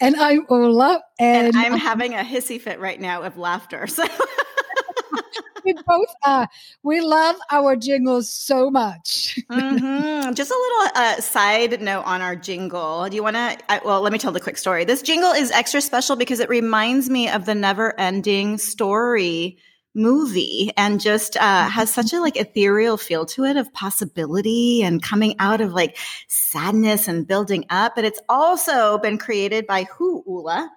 And I'm Ulla. And, and I'm having a hissy fit right now of laughter. So. we both uh we love our jingles so much mm-hmm. just a little uh, side note on our jingle do you want to well let me tell the quick story this jingle is extra special because it reminds me of the never ending story movie and just uh, has mm-hmm. such a like ethereal feel to it of possibility and coming out of like sadness and building up. But it's also been created by who, Ulla?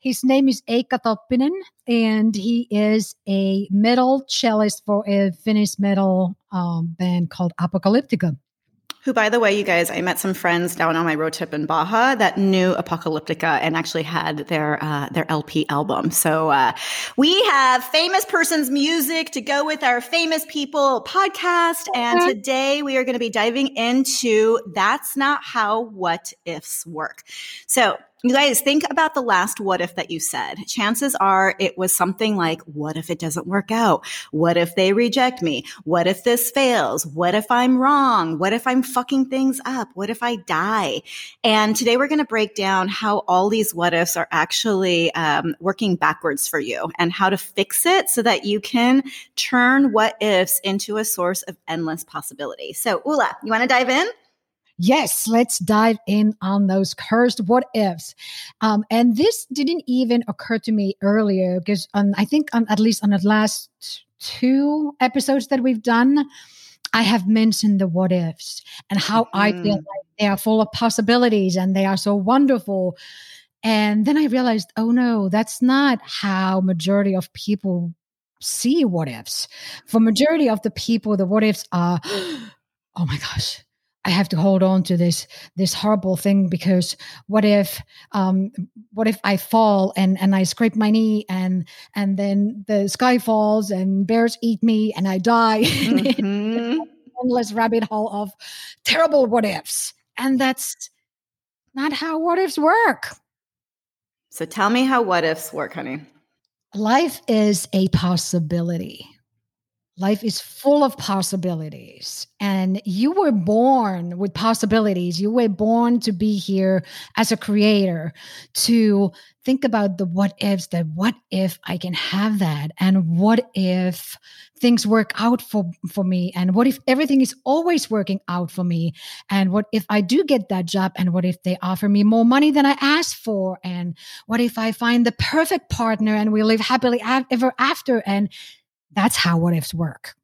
His name is Eikka Toppinen, and he is a metal cellist for a Finnish metal um, band called Apocalyptica who, by the way, you guys, I met some friends down on my road trip in Baja that knew Apocalyptica and actually had their uh, their LP album. So uh, we have famous person's music to go with our famous people podcast, and today we are going to be diving into that's not how what ifs work. So you guys think about the last what if that you said. Chances are it was something like, what if it doesn't work out? What if they reject me? What if this fails? What if I'm wrong? What if I'm fucking things up? What if I die? And today we're going to break down how all these what ifs are actually um, working backwards for you and how to fix it so that you can turn what ifs into a source of endless possibility. So, Ulla, you want to dive in? Yes, let's dive in on those cursed what ifs. Um, and this didn't even occur to me earlier because um, I think on, at least on the last two episodes that we've done, I have mentioned the what ifs and how mm-hmm. I feel mm-hmm. like they are full of possibilities and they are so wonderful. And then I realized, oh no, that's not how majority of people see what ifs. For majority of the people, the what ifs are, oh my gosh, I have to hold on to this this horrible thing because what if um, what if I fall and and I scrape my knee and and then the sky falls and bears eat me and I die mm-hmm. endless rabbit hole of terrible what ifs and that's not how what ifs work. So tell me how what ifs work, honey. Life is a possibility. Life is full of possibilities, and you were born with possibilities. You were born to be here as a creator, to think about the what ifs that what if I can have that, and what if things work out for, for me, and what if everything is always working out for me, and what if I do get that job, and what if they offer me more money than I asked for, and what if I find the perfect partner and we live happily ever after, and that's how what ifs work.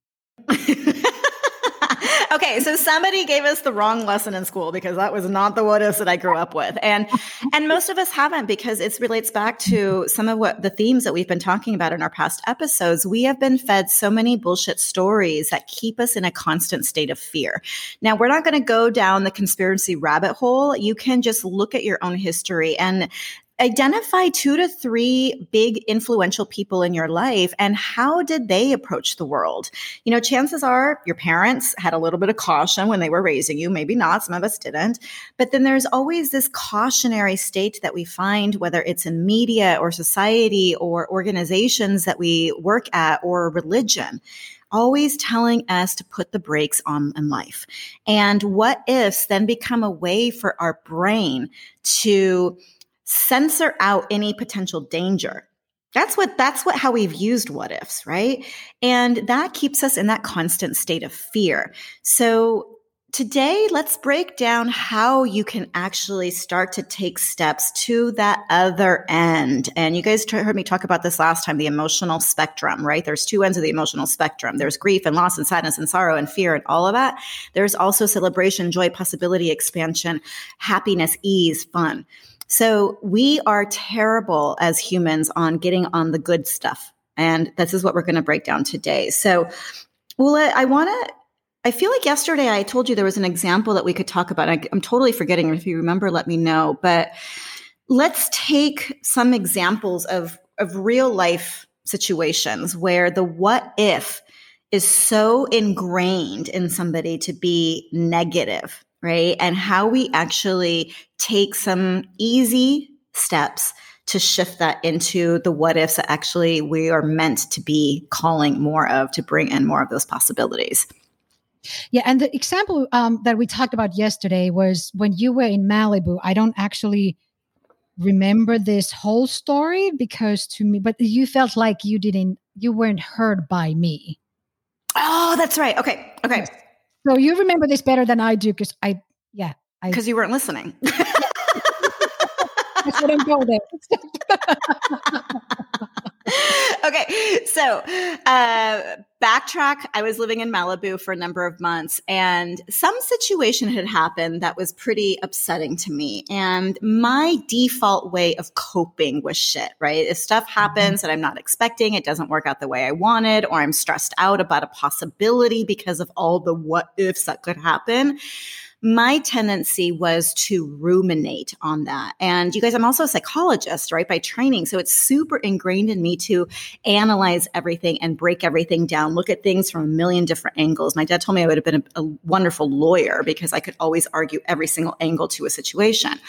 okay, so somebody gave us the wrong lesson in school because that was not the what ifs that I grew up with. And and most of us haven't because it relates back to some of what the themes that we've been talking about in our past episodes. We have been fed so many bullshit stories that keep us in a constant state of fear. Now, we're not going to go down the conspiracy rabbit hole. You can just look at your own history and identify two to three big influential people in your life and how did they approach the world you know chances are your parents had a little bit of caution when they were raising you maybe not some of us didn't but then there's always this cautionary state that we find whether it's in media or society or organizations that we work at or religion always telling us to put the brakes on in life. And what ifs then become a way for our brain to censor out any potential danger. That's what that's what how we've used what ifs, right? And that keeps us in that constant state of fear. So Today, let's break down how you can actually start to take steps to that other end. And you guys heard me talk about this last time the emotional spectrum, right? There's two ends of the emotional spectrum there's grief and loss and sadness and sorrow and fear and all of that. There's also celebration, joy, possibility, expansion, happiness, ease, fun. So we are terrible as humans on getting on the good stuff. And this is what we're going to break down today. So, well, I want to I feel like yesterday I told you there was an example that we could talk about. I, am totally forgetting. If you remember, let me know. But let's take some examples of, of real life situations where the what if is so ingrained in somebody to be negative right? And how we actually take some easy steps to shift that into the what ifs that actually we are meant to be calling more of to bring in more of those possibilities. Yeah, and the example um, that we talked about yesterday was when you were in Malibu. I don't actually remember this whole story because to me, but you felt like you didn't, you weren't heard by me. Oh, that's right. Okay. Okay. So you remember this better than I do because I, yeah. Because you weren't listening. I'm told. okay, so uh, backtrack. I was living in Malibu for a number of months, and some situation had happened that was pretty upsetting to me. And my default way of coping was shit, right? If stuff mm-hmm. happens that I'm not expecting, it doesn't work out the way I wanted, or I'm stressed out about a possibility because of all the what ifs that could happen my tendency was to ruminate on that. And you guys, I'm also a psychologist, right, by training. So it's super ingrained in me to analyze everything and break everything down, look at things from a million different angles. My dad told me I would have been a, a wonderful lawyer because I could always argue every single angle to a situation.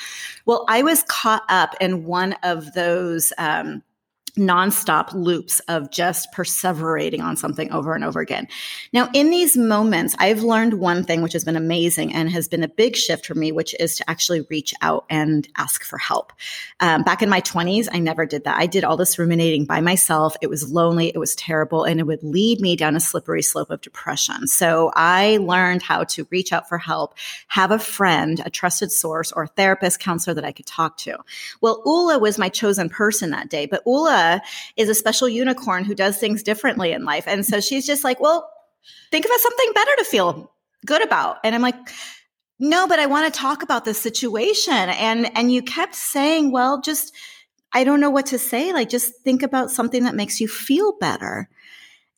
Well, I was caught up in one of those, um, nonstop loops of just perseverating on something over and over again. Now, in these moments, I've learned one thing which has been amazing and has been a big shift for me, which is to actually reach out and ask for help. Um, back in my 20s, I never did that. I did all this ruminating by myself. It was lonely, it was terrible, and it would lead me down a slippery slope of depression. So I learned how to reach out for help, have a friend, a trusted source, or a therapist, counselor that I could talk to. Well, Ulla was my chosen person that day, but Ulla is a special unicorn who does things differently in life. And so she's just like, well, think of something better to feel good about. And I'm like, no, but I want to talk about this situation. And, and you kept saying, well, just, I don't know what to say. Like, just think about something that makes you feel better.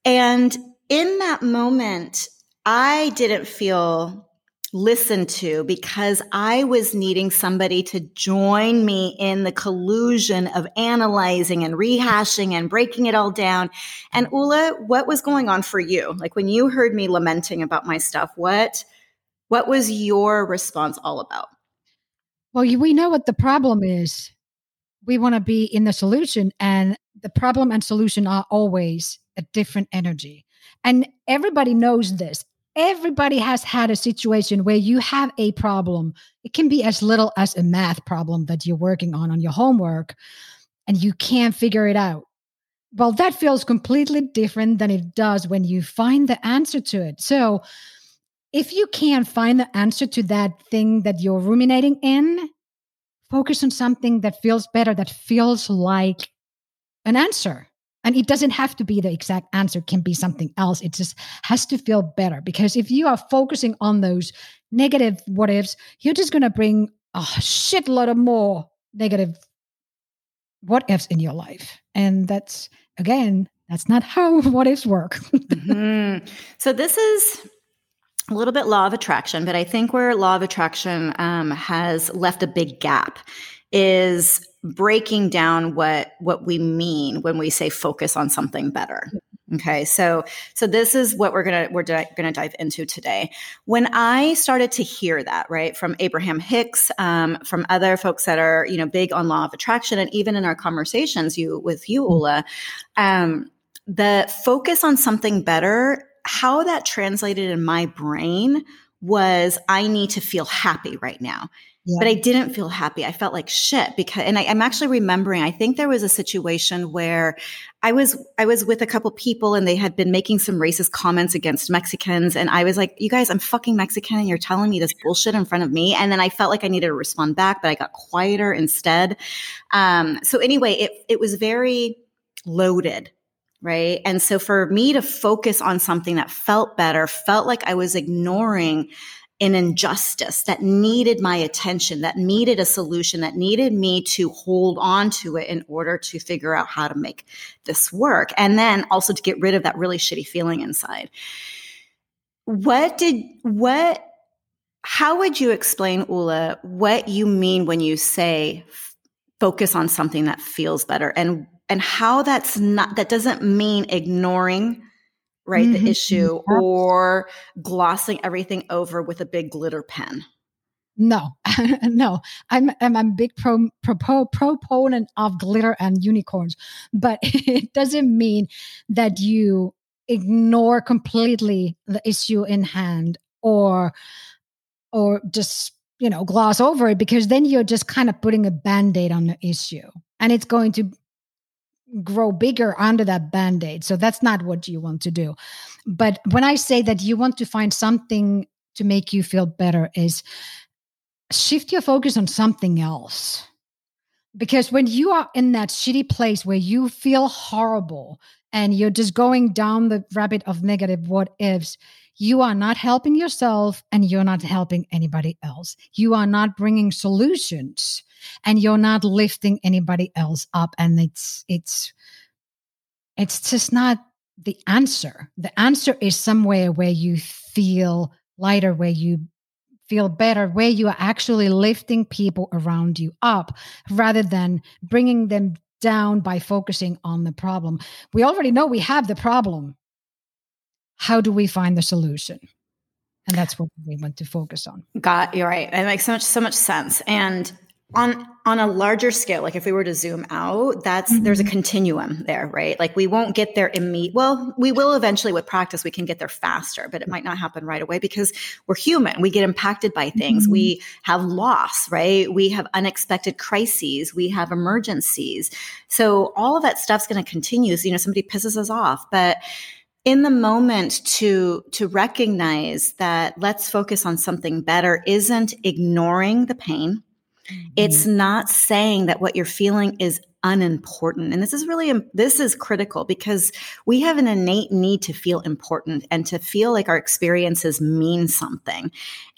And in that moment, I didn't feel listened to because I was needing somebody to join me in the collusion of analyzing and rehashing and breaking it all down. And Ulla, what was going on for you? Like when you heard me lamenting about my stuff, what what was your response all about? Well, we know what the problem is. We want to be in the solution and the problem and solution are always a different energy. And everybody knows this everybody has had a situation where you have a problem. It can be as little as a math problem that you're working on on your homework and you can't figure it out. Well, that feels completely different than it does when you find the answer to it. So, if you can't find the answer to that thing that you're ruminating in, focus on something that feels better, that feels like an answer and it doesn't have to be the exact answer can be something else. It just has to feel better because if you are focusing on those negative what ifs you're just going to bring a shitload of more negative what ifs in your life. And that's again that's not how what ifs work. Mm-hmm. so this is a little bit law of attraction but i think where law of attraction um, has left a big gap is breaking down what what we mean when we say focus on something better. Okay so so this is what we're gonna we're di- gonna dive into today. When i started to hear that right from abraham hicks um, from other folks that are you know big on law of attraction and even in our conversations you with you ulla um, the focus on something better how that translated in my brain was i need to feel happy right now But I didn't feel happy. I felt like shit because, and I, am actually remembering, I think there was a situation where I was, I was with a couple people and they had been making some racist comments against Mexicans. And I was like, you guys, I'm fucking Mexican and you're telling me this bullshit in front of me. And then I felt like I needed to respond back, but I got quieter instead. Um, so anyway, it, it was very loaded right? And so for me to focus on something that felt better, felt like I was ignoring an injustice that needed my attention, that needed a solution, that needed me to hold on to it in order to figure out how to make this work. And then also to get rid of that really shitty feeling inside. What did, what, how would you explain, Ulla, what you mean when you say focus on something that feels better and, and how that's not, that doesn't mean ignoring right mm-hmm. the issue or glossing everything over with a big glitter pen? No no. I'm i'm a big pro, pro, proponent of glitter and unicorns but it doesn't mean that you ignore completely the issue in hand or or just you know gloss over it because then you're just kind of putting a band-aid on the issue and it's going to grow bigger under that band-aid. So that's not what you want to do. But when i say that you want to find something to make you feel better is shift your focus on something else. Because when you are in that shitty place where you feel horrible and you're just going down the rabbit of negative what ifs you are not helping yourself and you're not helping anybody else. You are not bringing solutions and you're not lifting anybody else up and it's it's it's just not the answer. The answer is somewhere where you feel lighter where you feel better where you are actually lifting people around you up rather than bringing them down by focusing on the problem. We already know we have the problem. How do we find the solution? And that's what we want to focus on. Got you're right. It makes so much so much sense. And on on a larger scale like if we were to zoom out that's mm-hmm. there's a continuum there right? Like we won't get there immediate well we will eventually with practice we can get there faster but it might not happen right away because we're human. We get impacted by things. Mm-hmm. we have loss right? We have unexpected crises. We have emergencies. So all of that stuff's going to continue. So you know somebody pisses us off. But in the moment to to recognize that let's focus on something better isn't ignoring the pain Mm-hmm. It's not saying that what you're feeling is unimportant. And this is really, this is critical because we have an innate need to feel important and to feel like our experiences mean something.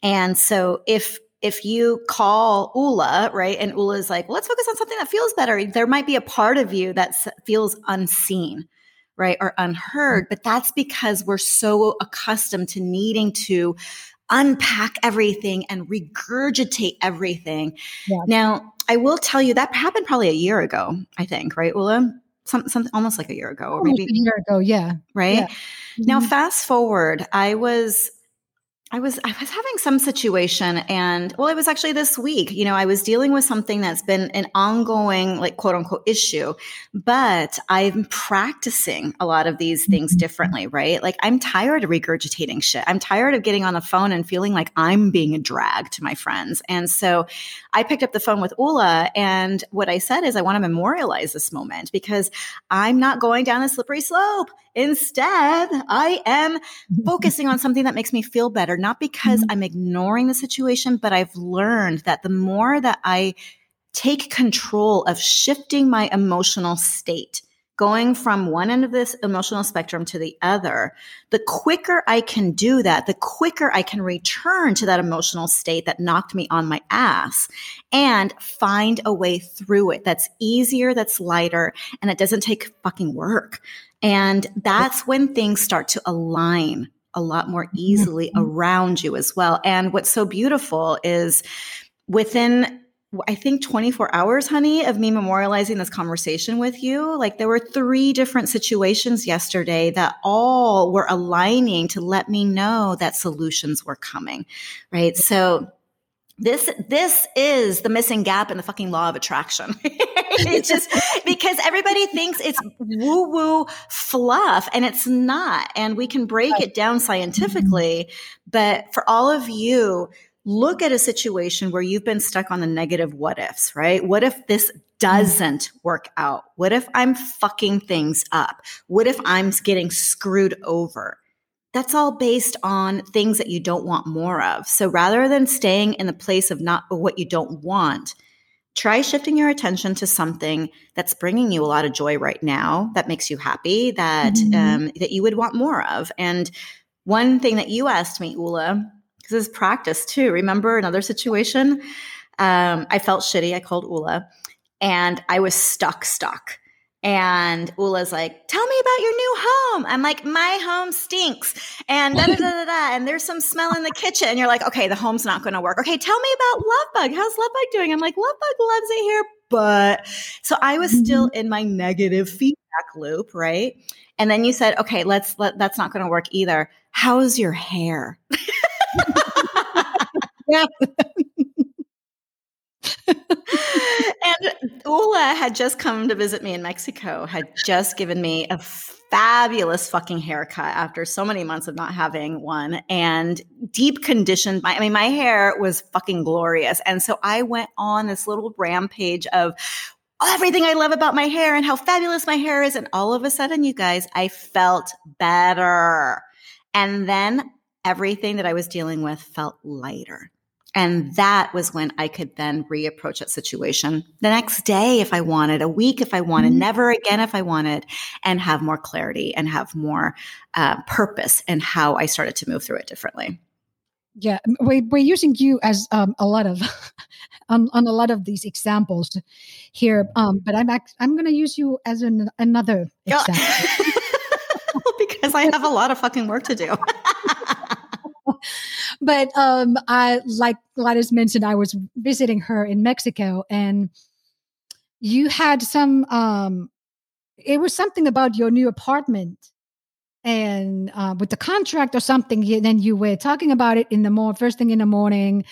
And so if, if you call Ulla, right, and Ulla is like, well, let's focus on something that feels better, there might be a part of you that feels unseen right, or unheard. But that's because we're so accustomed to needing to unpack everything and regurgitate everything. Yeah. Now, I will tell you that happened probably a year ago, I think, right, Ulla? Some, something almost like a year ago, or maybe a year ago, yeah. Right. Yeah. Mm-hmm. Now, fast forward, I was I was I was having some situation and well it was actually this week. You know, I was dealing with something that's been an ongoing like quote unquote issue, but I'm practicing a lot of these things mm-hmm. differently, right? Like I'm tired of regurgitating shit. I'm tired of getting on the phone and feeling like I'm being a drag to my friends. And so I picked up the phone with Ulla and what I said is I want to memorialize this moment because I'm not going down a slippery slope. Instead, I am focusing on something that makes me feel better, not because mm-hmm. I'm ignoring the situation, but I've learned that the more that I take control of shifting my emotional state, going from one end of this emotional spectrum to the other, the quicker I can do that, the quicker I can return to that emotional state that knocked me on my ass and find a way through it that's easier, that's lighter, and it doesn't take fucking work. And that's when things start to align a lot more easily around you as well. And what's so beautiful is within I think 24 hours, honey, of me memorializing this conversation with you. Like there were three different situations yesterday that all were aligning to let me know that solutions were coming. Right. So this this is the missing gap in the fucking law of attraction. it's just because everybody thinks it's woo woo fluff and it's not. And we can break it down scientifically. But for all of you, look at a situation where you've been stuck on the negative what ifs, right? What if this doesn't work out? What if I'm fucking things up? What if I'm getting screwed over? That's all based on things that you don't want more of. So rather than staying in the place of not what you don't want, try shifting your attention to something that's bringing you a lot of joy right now, that makes you happy, that mm-hmm. um, that you would want more of. And one thing that you asked me, Ulla, because this is practice too. Remember another situation? Um, I felt shitty. I called Ulla, and I was stuck, stuck. And Ulla's like, tell me about your new home. I'm like, my home stinks. And da da da da da. And there's some smell in the kitchen. And you're like, okay, the home's not going to work. Okay, tell me about Lovebug. How's Lovebug doing? I'm like, Lovebug loves it here. But so I was still mm-hmm. in my negative feedback loop, right? And then you said, okay, let's let that's not going to work either. How's your hair? yeah. And Ulla had just come to visit me in Mexico, had just given me a fabulous fucking haircut after so many months of not having one and deep conditioned my I mean my hair was fucking glorious. And so I went on this little rampage of everything I love about my hair and how fabulous my hair is and all of a sudden you guys I felt better. And then everything that I was dealing with felt lighter. And that was when I could then reapproach that situation the next day if I wanted, a week if I wanted, mm-hmm. never again if I wanted, and have more clarity and have more uh, purpose in how I started to move through it differently. Yeah, we, we're using you as um, a lot of on, on a lot of these examples here, um, but I'm act- I'm going to use you as an, another example because I have a lot of fucking work to do. but um, I like Gladys mentioned, I was visiting her in Mexico, and you had some. Um, it was something about your new apartment and uh, with the contract or something. then you were talking about it in the more first thing in the morning,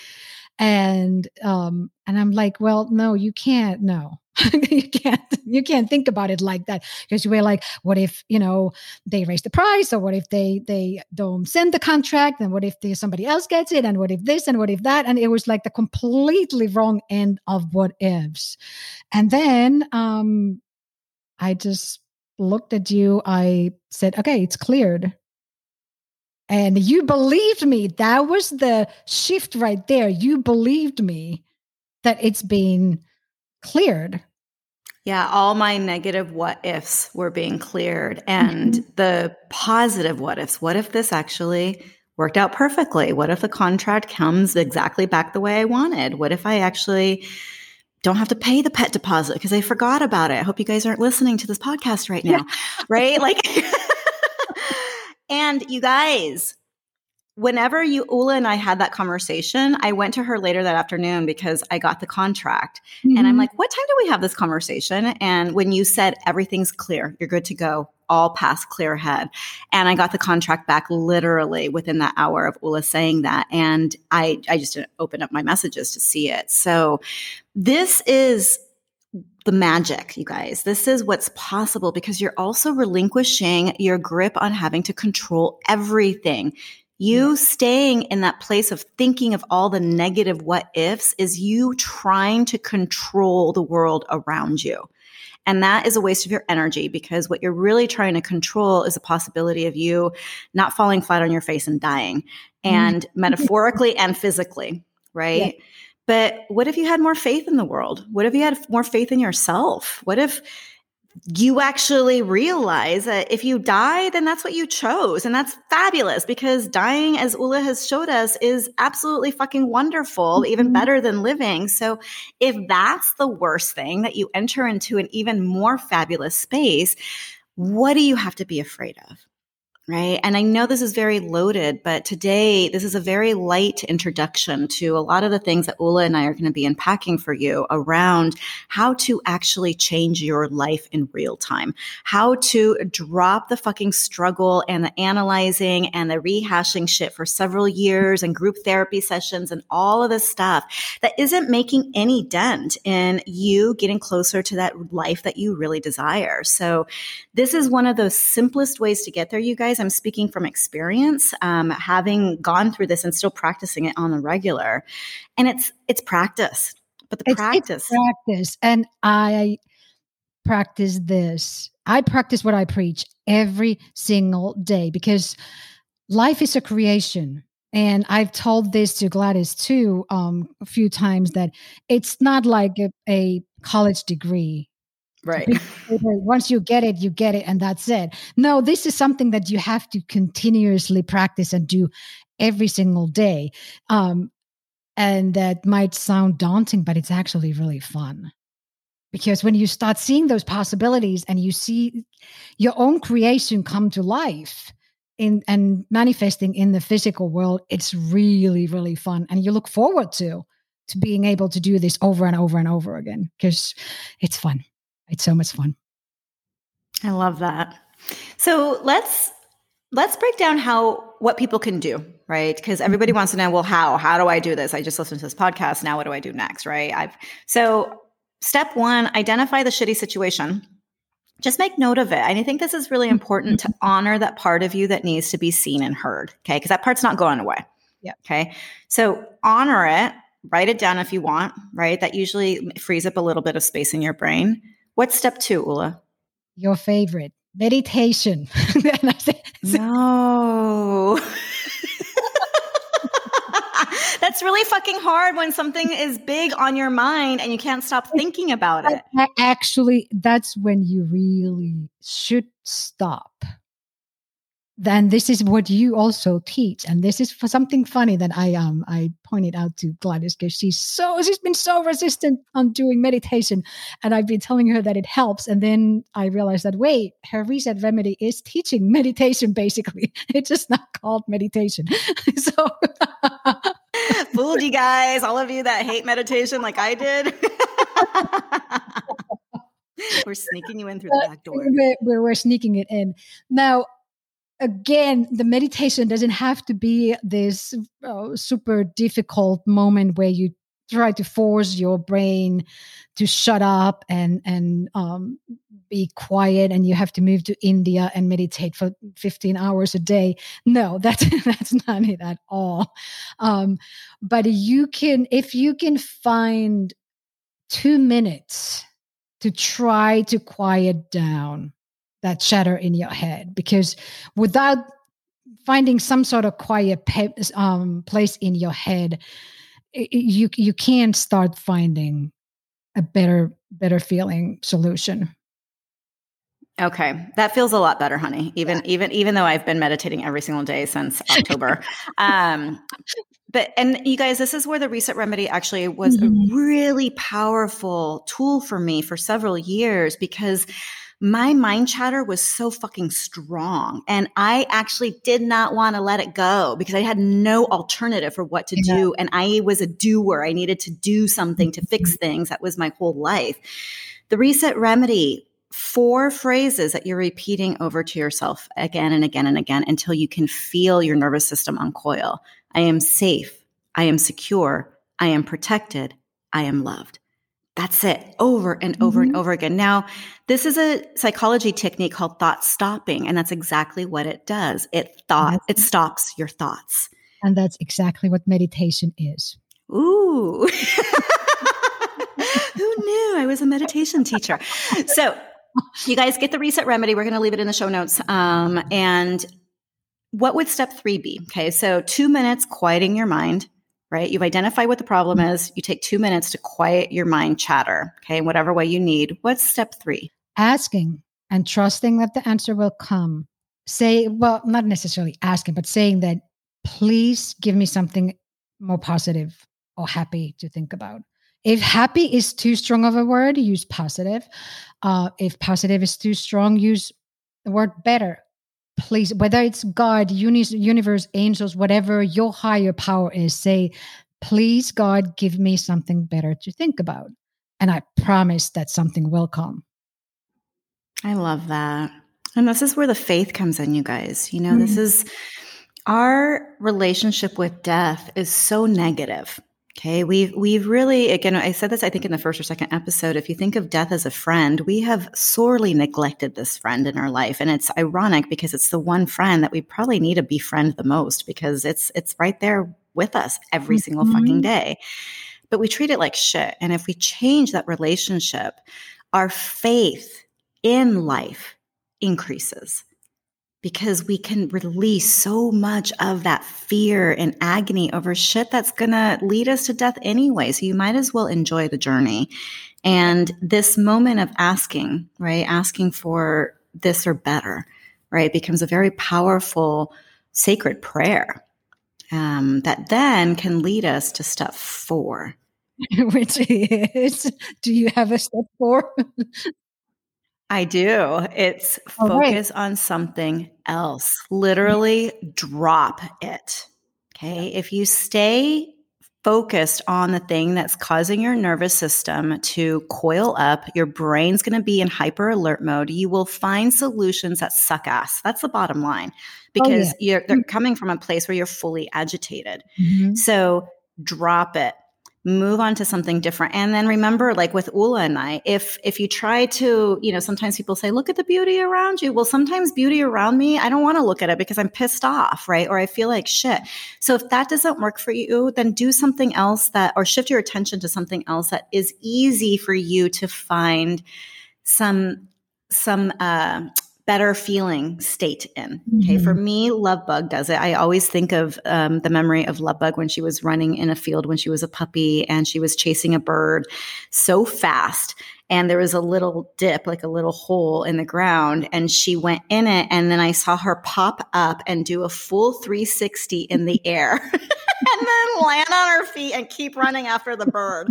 and um, and I'm like, well, no, you can't. No, you can't you can't think about it like that because you were like what if you know they raise the price or what if they they don't send the contract and what if somebody else gets it and what if this and what if that and it was like the completely wrong end of what ifs. And then um i just looked at you i said okay it's cleared. And you believed me that was the shift right there. You believed me that it's been cleared yeah, all my negative what ifs were being cleared and mm-hmm. the positive what ifs. What if this actually worked out perfectly? What if the contract comes exactly back the way I wanted? What if I actually don't have to pay the pet deposit because I forgot about it? I hope you guys aren't listening to this podcast right now, yeah. right? Like, and you guys, whenever you Ulla and I had that conversation, I went to her later that afternoon because I got the contract. Mm-hmm. And I'm mm-hmm. like, what time do we have this conversation? And when you said everything's clear, you're good to go, all pass clear ahead. And I got the contract back literally within that hour of Ulla saying that. And I I just didn't open up my messages to see it. So this is the magic, you guys. This is what's possible because you're also relinquishing your grip on having to control everything. You staying in that place of thinking of all the negative what ifs is you trying to control the world around you. And that is a waste of your energy because what you're really trying to control is a possibility of you not falling flat on your face and dying, and mm-hmm. metaphorically and physically, right? Yeah. But what if you had more faith in the world? What if you had more faith in yourself? What if you actually realize that if you die, then that's what you chose. And that's fabulous because dying, as Ulla has showed us, is absolutely fucking wonderful, mm-hmm. even better than living. So if that's the worst thing that you enter into an even more fabulous space, what do you have to be afraid of? Right? And I know this is very loaded, but today this is a very light introduction to a lot of the things that Ulla and I are going to be unpacking for you around how to actually change your life in real time, how to drop the fucking struggle and the analyzing and the rehashing shit for several years and group therapy sessions and all of this stuff that isn't making any dent in you getting closer to that life that you really desire. So this is one of those simplest ways to get there, you guys I'm speaking from experience, um, having gone through this and still practicing it on the regular. And it's it's practice, but the it's, practice, it's practice, and I practice this. I practice what I preach every single day because life is a creation. And I've told this to Gladys too um, a few times that it's not like a, a college degree Right. Once you get it, you get it, and that's it. No, this is something that you have to continuously practice and do every single day. Um, and that might sound daunting, but it's actually really fun. Because when you start seeing those possibilities and you see your own creation come to life, in and manifesting in the physical world it's really really fun and you look forward to to being able to do this over and over and over again because it's fun it's so much fun. I love that. So let's let's break down how what people can do, right? Because everybody mm-hmm. wants to know, well, how? How do I do this? I just listened to this podcast. Now what do I do next? Right. I've so step one, identify the shitty situation. Just make note of it. And I think this is really important to honor that part of you that needs to be seen and heard. Okay. Because that part's not going away. Yeah. Okay. So honor it, write it down if you want, right? That usually frees up a little bit of space in your brain. What's step two, Ula? Your favorite meditation. no. That's really fucking hard when something is big on your mind and you can't stop thinking about it. Actually, that's when you really should stop then this is what you also teach. And this is for something funny that i um i pointed out to gladys because she's so she's been so resistant on doing meditation. And i've been telling her that it helps. And then i realized that wait her reset remedy is teaching meditation basically. It's just not called meditation. So fooled you guys all of you that hate meditation like i did. We're sneaking you in through the back door. we're, we're sneaking it in. Now again, the meditation doesn't have to be this uh, super difficult moment where you try to force your brain to shut up and and um, be quiet and you have to move to India and meditate for 15 hours a day. No, that's that's not it at all. Um, but you can if you can find two minutes to try to quiet down that chatter in your head because without finding some sort of quiet pe- um, place in your head you you can't start finding a better better feeling solution okay that feels a lot better honey even yeah. even even though i've been meditating every single day since october um but and you guys this is where the reset remedy actually was mm-hmm. a really powerful tool for me for several years because my mind chatter was so fucking strong. And I actually did not want to let it go because I had no alternative for what to yeah. do. And I was a doer. I needed to do something to fix mm-hmm. things. That was my whole life. The reset remedy, four phrases that you're repeating over to yourself again and again and again until you can feel your nervous system uncoil. I am safe. I am secure. I am protected. I am loved. That's it over and over mm-hmm. and over again. Now, this is a psychology technique called thought stopping, and that's exactly what it does. It thought it stops your thoughts. And that's exactly what meditation is. Ooh. Who knew I was a meditation teacher? So, you guys get the reset remedy. We're going to leave it in the show notes. Um, and what would step three be? Okay, so two minutes quieting your mind right? You've identified what the problem mm-hmm. is. You take two minutes to quiet your mind chatter, okay, in whatever way you need. What's step three? Asking and trusting that the answer will come. Say, well, not necessarily asking, but saying that, please give me something more positive or happy to think about. If happy is too strong of a word, use positive. Uh, if positive is too strong, use the word better please whether it's god universe angels whatever your higher power is say please god give me something better to think about. And i promise that something will come. I love that. And this is where the faith comes in you guys. You know mm-hmm. this is our relationship with death is so negative Okay, we've we've really again I said this I think in the first or second episode if you think of death as a friend, we have sorely neglected this friend in our life and it's ironic because it's the one friend that we probably need to befriend the most because it's it's right there with us every mm-hmm. single fucking day. But we treat it like shit and if we change that relationship, our faith in life increases because we can release so much of that fear and agony over shit that's going to lead us to death anyway. So you might as well enjoy the journey. And this moment of asking, right, asking for this or better, right, becomes a very powerful sacred prayer um, that then can lead us to step four. Which is, do you have a step four? I do. It's focus right. on something else. Literally drop it. Okay. If you stay focused on the thing that's causing your nervous system to coil up, your brain's going to be in hyper alert mode. You will find solutions that suck ass. That's the bottom line because oh, yeah. you're, they're mm-hmm. coming from a place where you're fully agitated. Mm-hmm. So drop it move on to something different. And then remember like with ulla and i if if you try to you know sometimes people say look at the beauty around you. Well sometimes beauty around me i don't want to look at it because i'm pissed off right? Or i feel like shit. So if that doesn't work for you then do something else that or shift your attention to something else that is easy for you to find some some uh better feeling state in. Okay. Mm-hmm. For me, Lovebug does it. I always think of um, the memory of Lovebug when she was running in a field when she was a puppy and she was chasing a bird so fast. And there was a little dip, like a little hole in the ground, and she went in it. And then I saw her pop up and do a full 360 in the air. and then land on her feet and keep running after the bird.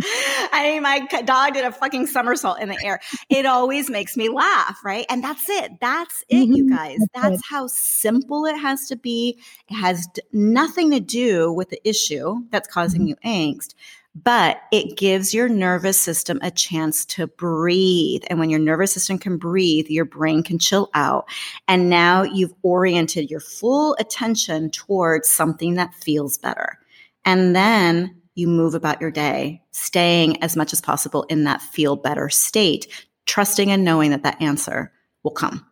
I mean, my dog did a fucking somersault in the air. It always makes me laugh, right? And that's it. That's it, mm-hmm. you guys. That's how simple it has to be. It has nothing to do with the issue that's causing mm-hmm. you angst but it gives your nervous system a chance to breathe. And when your nervous system can breathe, your brain can chill out. And now you've oriented your full attention towards something that feels better. And then you move about your day, staying as much as possible in that feel better state, trusting and knowing that that answer will come.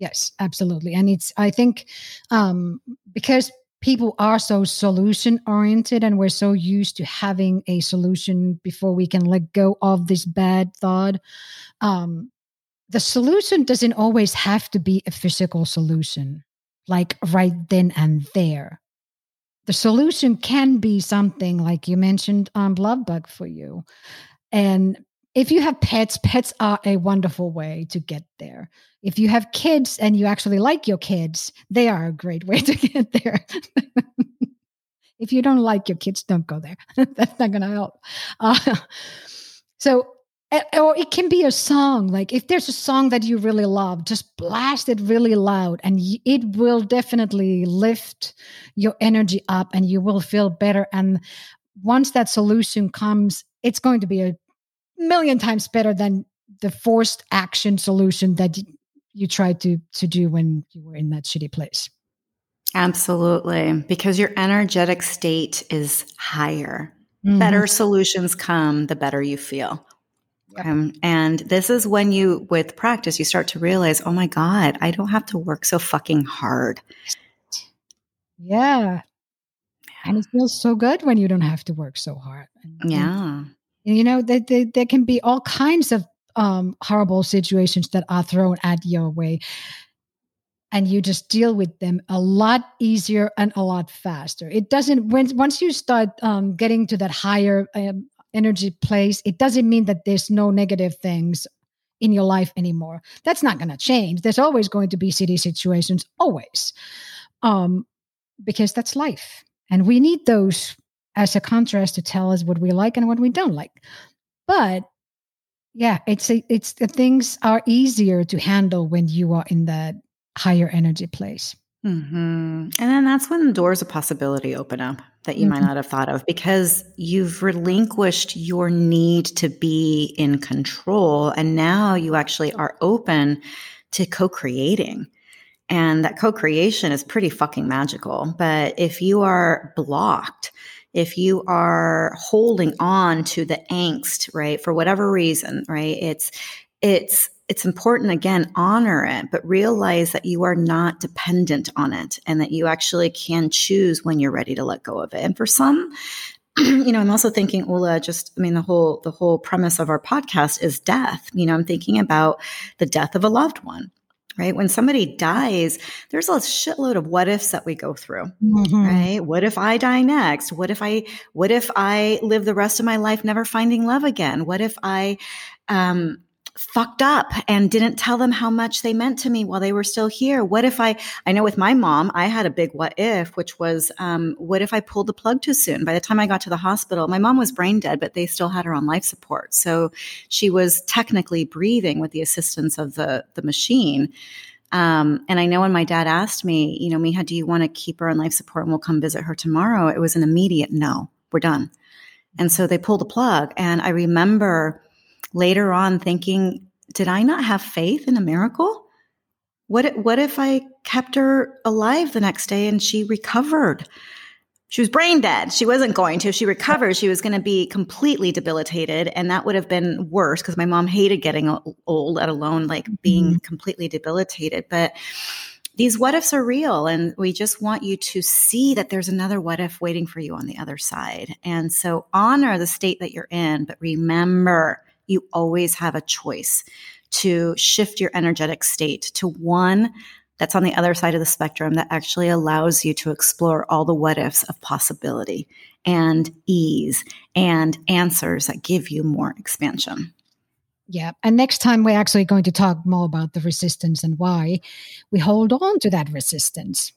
Yes, absolutely. And it's, I think, um, because people are so solution oriented and we're so used to having a solution before we can let go of this bad thought. Um, the solution doesn't always have to be a physical solution like right then and there. The solution can be something like you mentioned on um, Lovebug for you. And if you have pets, pets are a wonderful way to get there. If you have kids and you actually like your kids, they are a great way to get there. if you don't like your kids, don't go there. That's not going to help. Uh, so, or it can be a song. Like if there's a song that you really love, just blast it really loud and it will definitely lift your energy up and you will feel better. And once that solution comes, it's going to be a million times better than the forced action solution that you tried to to do when you were in that shitty place. Absolutely, because your energetic state is higher. Mm-hmm. Better solutions come, the better you feel. Yep. Um, and this is when you, with practice, you start to realize, oh my God, I don't have to work so fucking hard. Yeah. And it feels so good when you don't have to work so hard. Yeah. You know, there, there, there can be all kinds of um, horrible situations that are thrown at your way. And you just deal with them a lot easier and a lot faster. It doesn't, when, once you start um, getting to that higher um, energy place, it doesn't mean that there's no negative things in your life anymore. That's not going to change. There's always going to be city situations, always, um, because that's life. And we need those as a contrast to tell us what we like and what we don't like. But yeah, it's a, it's the things are easier to handle when you are in that higher energy place. Mm-hmm. And then that's when doors of possibility open up that you mm-hmm. might not have thought of because you've relinquished your need to be in control. And now you actually are open to co creating. And that co creation is pretty fucking magical. But if you are blocked, if you are holding on to the angst, right, for whatever reason, right, it's, it's, it's important again, honor it, but realize that you are not dependent on it and that you actually can choose when you're ready to let go of it. And for some, you know, I'm also thinking, Ulla, just, I mean, the whole, the whole premise of our podcast is death. You know, I'm thinking about the death of a loved one right? When somebody dies, there's a shitload of what ifs that we go through, mm-hmm. right? What if I die next? What if I, what if I live the rest of my life never finding love again? What if I, um, fucked up and didn't tell them how much they meant to me while they were still here? What if I, I know with my mom, I had a big what if, which was, um, what if I pulled the plug too soon? By the time I got to the hospital, my mom was brain dead, but they still had her on life support. So she was technically breathing with the assistance of the, the machine. Um, and I know when my dad asked me, you know, Mija, do you want to keep her on life support and we'll come visit her tomorrow? It was an immediate no, we're done. And so they pulled the plug. And I remember later on thinking, did I not have faith in a miracle? What, what if I kept her alive the next day and she recovered? she was brain dead. She wasn't going to. If she recovered, she was going to be completely debilitated. And that would have been worse because my mom hated getting old, let alone like being mm-hmm. completely debilitated. But these what ifs are real. And we just want you to see that there's another what if waiting for you on the other side. And so honor the state that you're in, but remember you always have a choice to shift your energetic state to one that's on the other side of the spectrum that actually allows you to explore all the what ifs of possibility and ease and answers that give you more expansion. Yeah. And next time, we're actually going to talk more about the resistance and why we hold on to that resistance.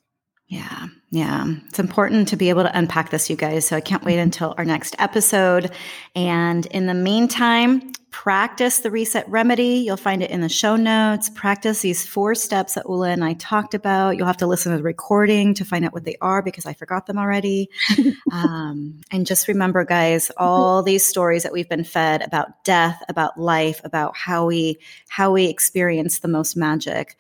Yeah, yeah. It's important to be able to unpack this, you guys. So I can't wait mm-hmm. until our next episode. And in the meantime, practice the reset remedy. You'll find it in the show notes. Practice these four steps that Ulla and I talked about. You'll have to listen to the recording to find out what they are because I forgot them already. um, and just remember, guys, all these stories that we've been fed about death, about life, about how we how we experience the most magic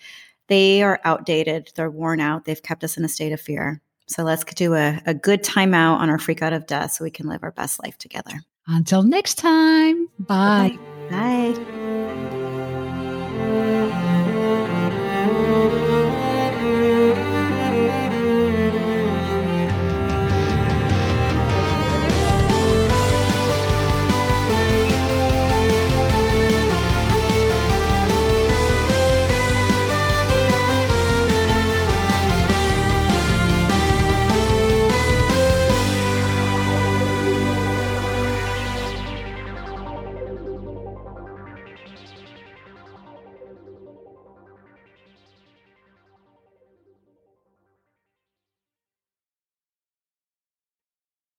they are outdated, they're worn out, they've kept us in a state of fear. So let's do a, a good timeout on our freak out of death so we can live our best life together. Until next time, bye. Bye. bye.